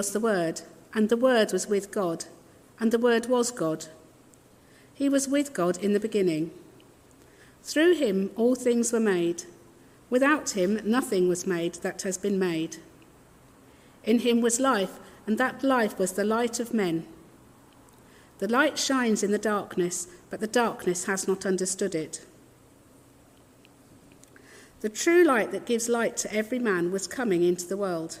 was the Word, and the Word was with God, and the Word was God. He was with God in the beginning. Through him all things were made. Without him nothing was made that has been made. In him was life, and that life was the light of men. The light shines in the darkness, but the darkness has not understood it. The true light that gives light to every man was coming into the world.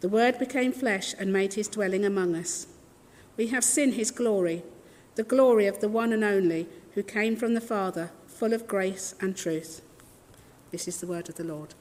The Word became flesh and made his dwelling among us. We have seen his glory, the glory of the one and only who came from the Father, full of grace and truth. This is the word of the Lord.